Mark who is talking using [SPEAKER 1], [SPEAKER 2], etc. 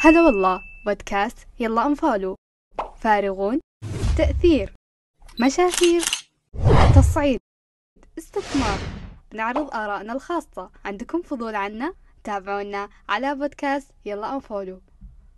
[SPEAKER 1] هلا والله بودكاست يلا انفالو فارغون. تأثير. مشاهير. تصعيد. استثمار. نعرض آرائنا الخاصة. عندكم فضول عنا؟ تابعونا على بودكاست يلا انفولو.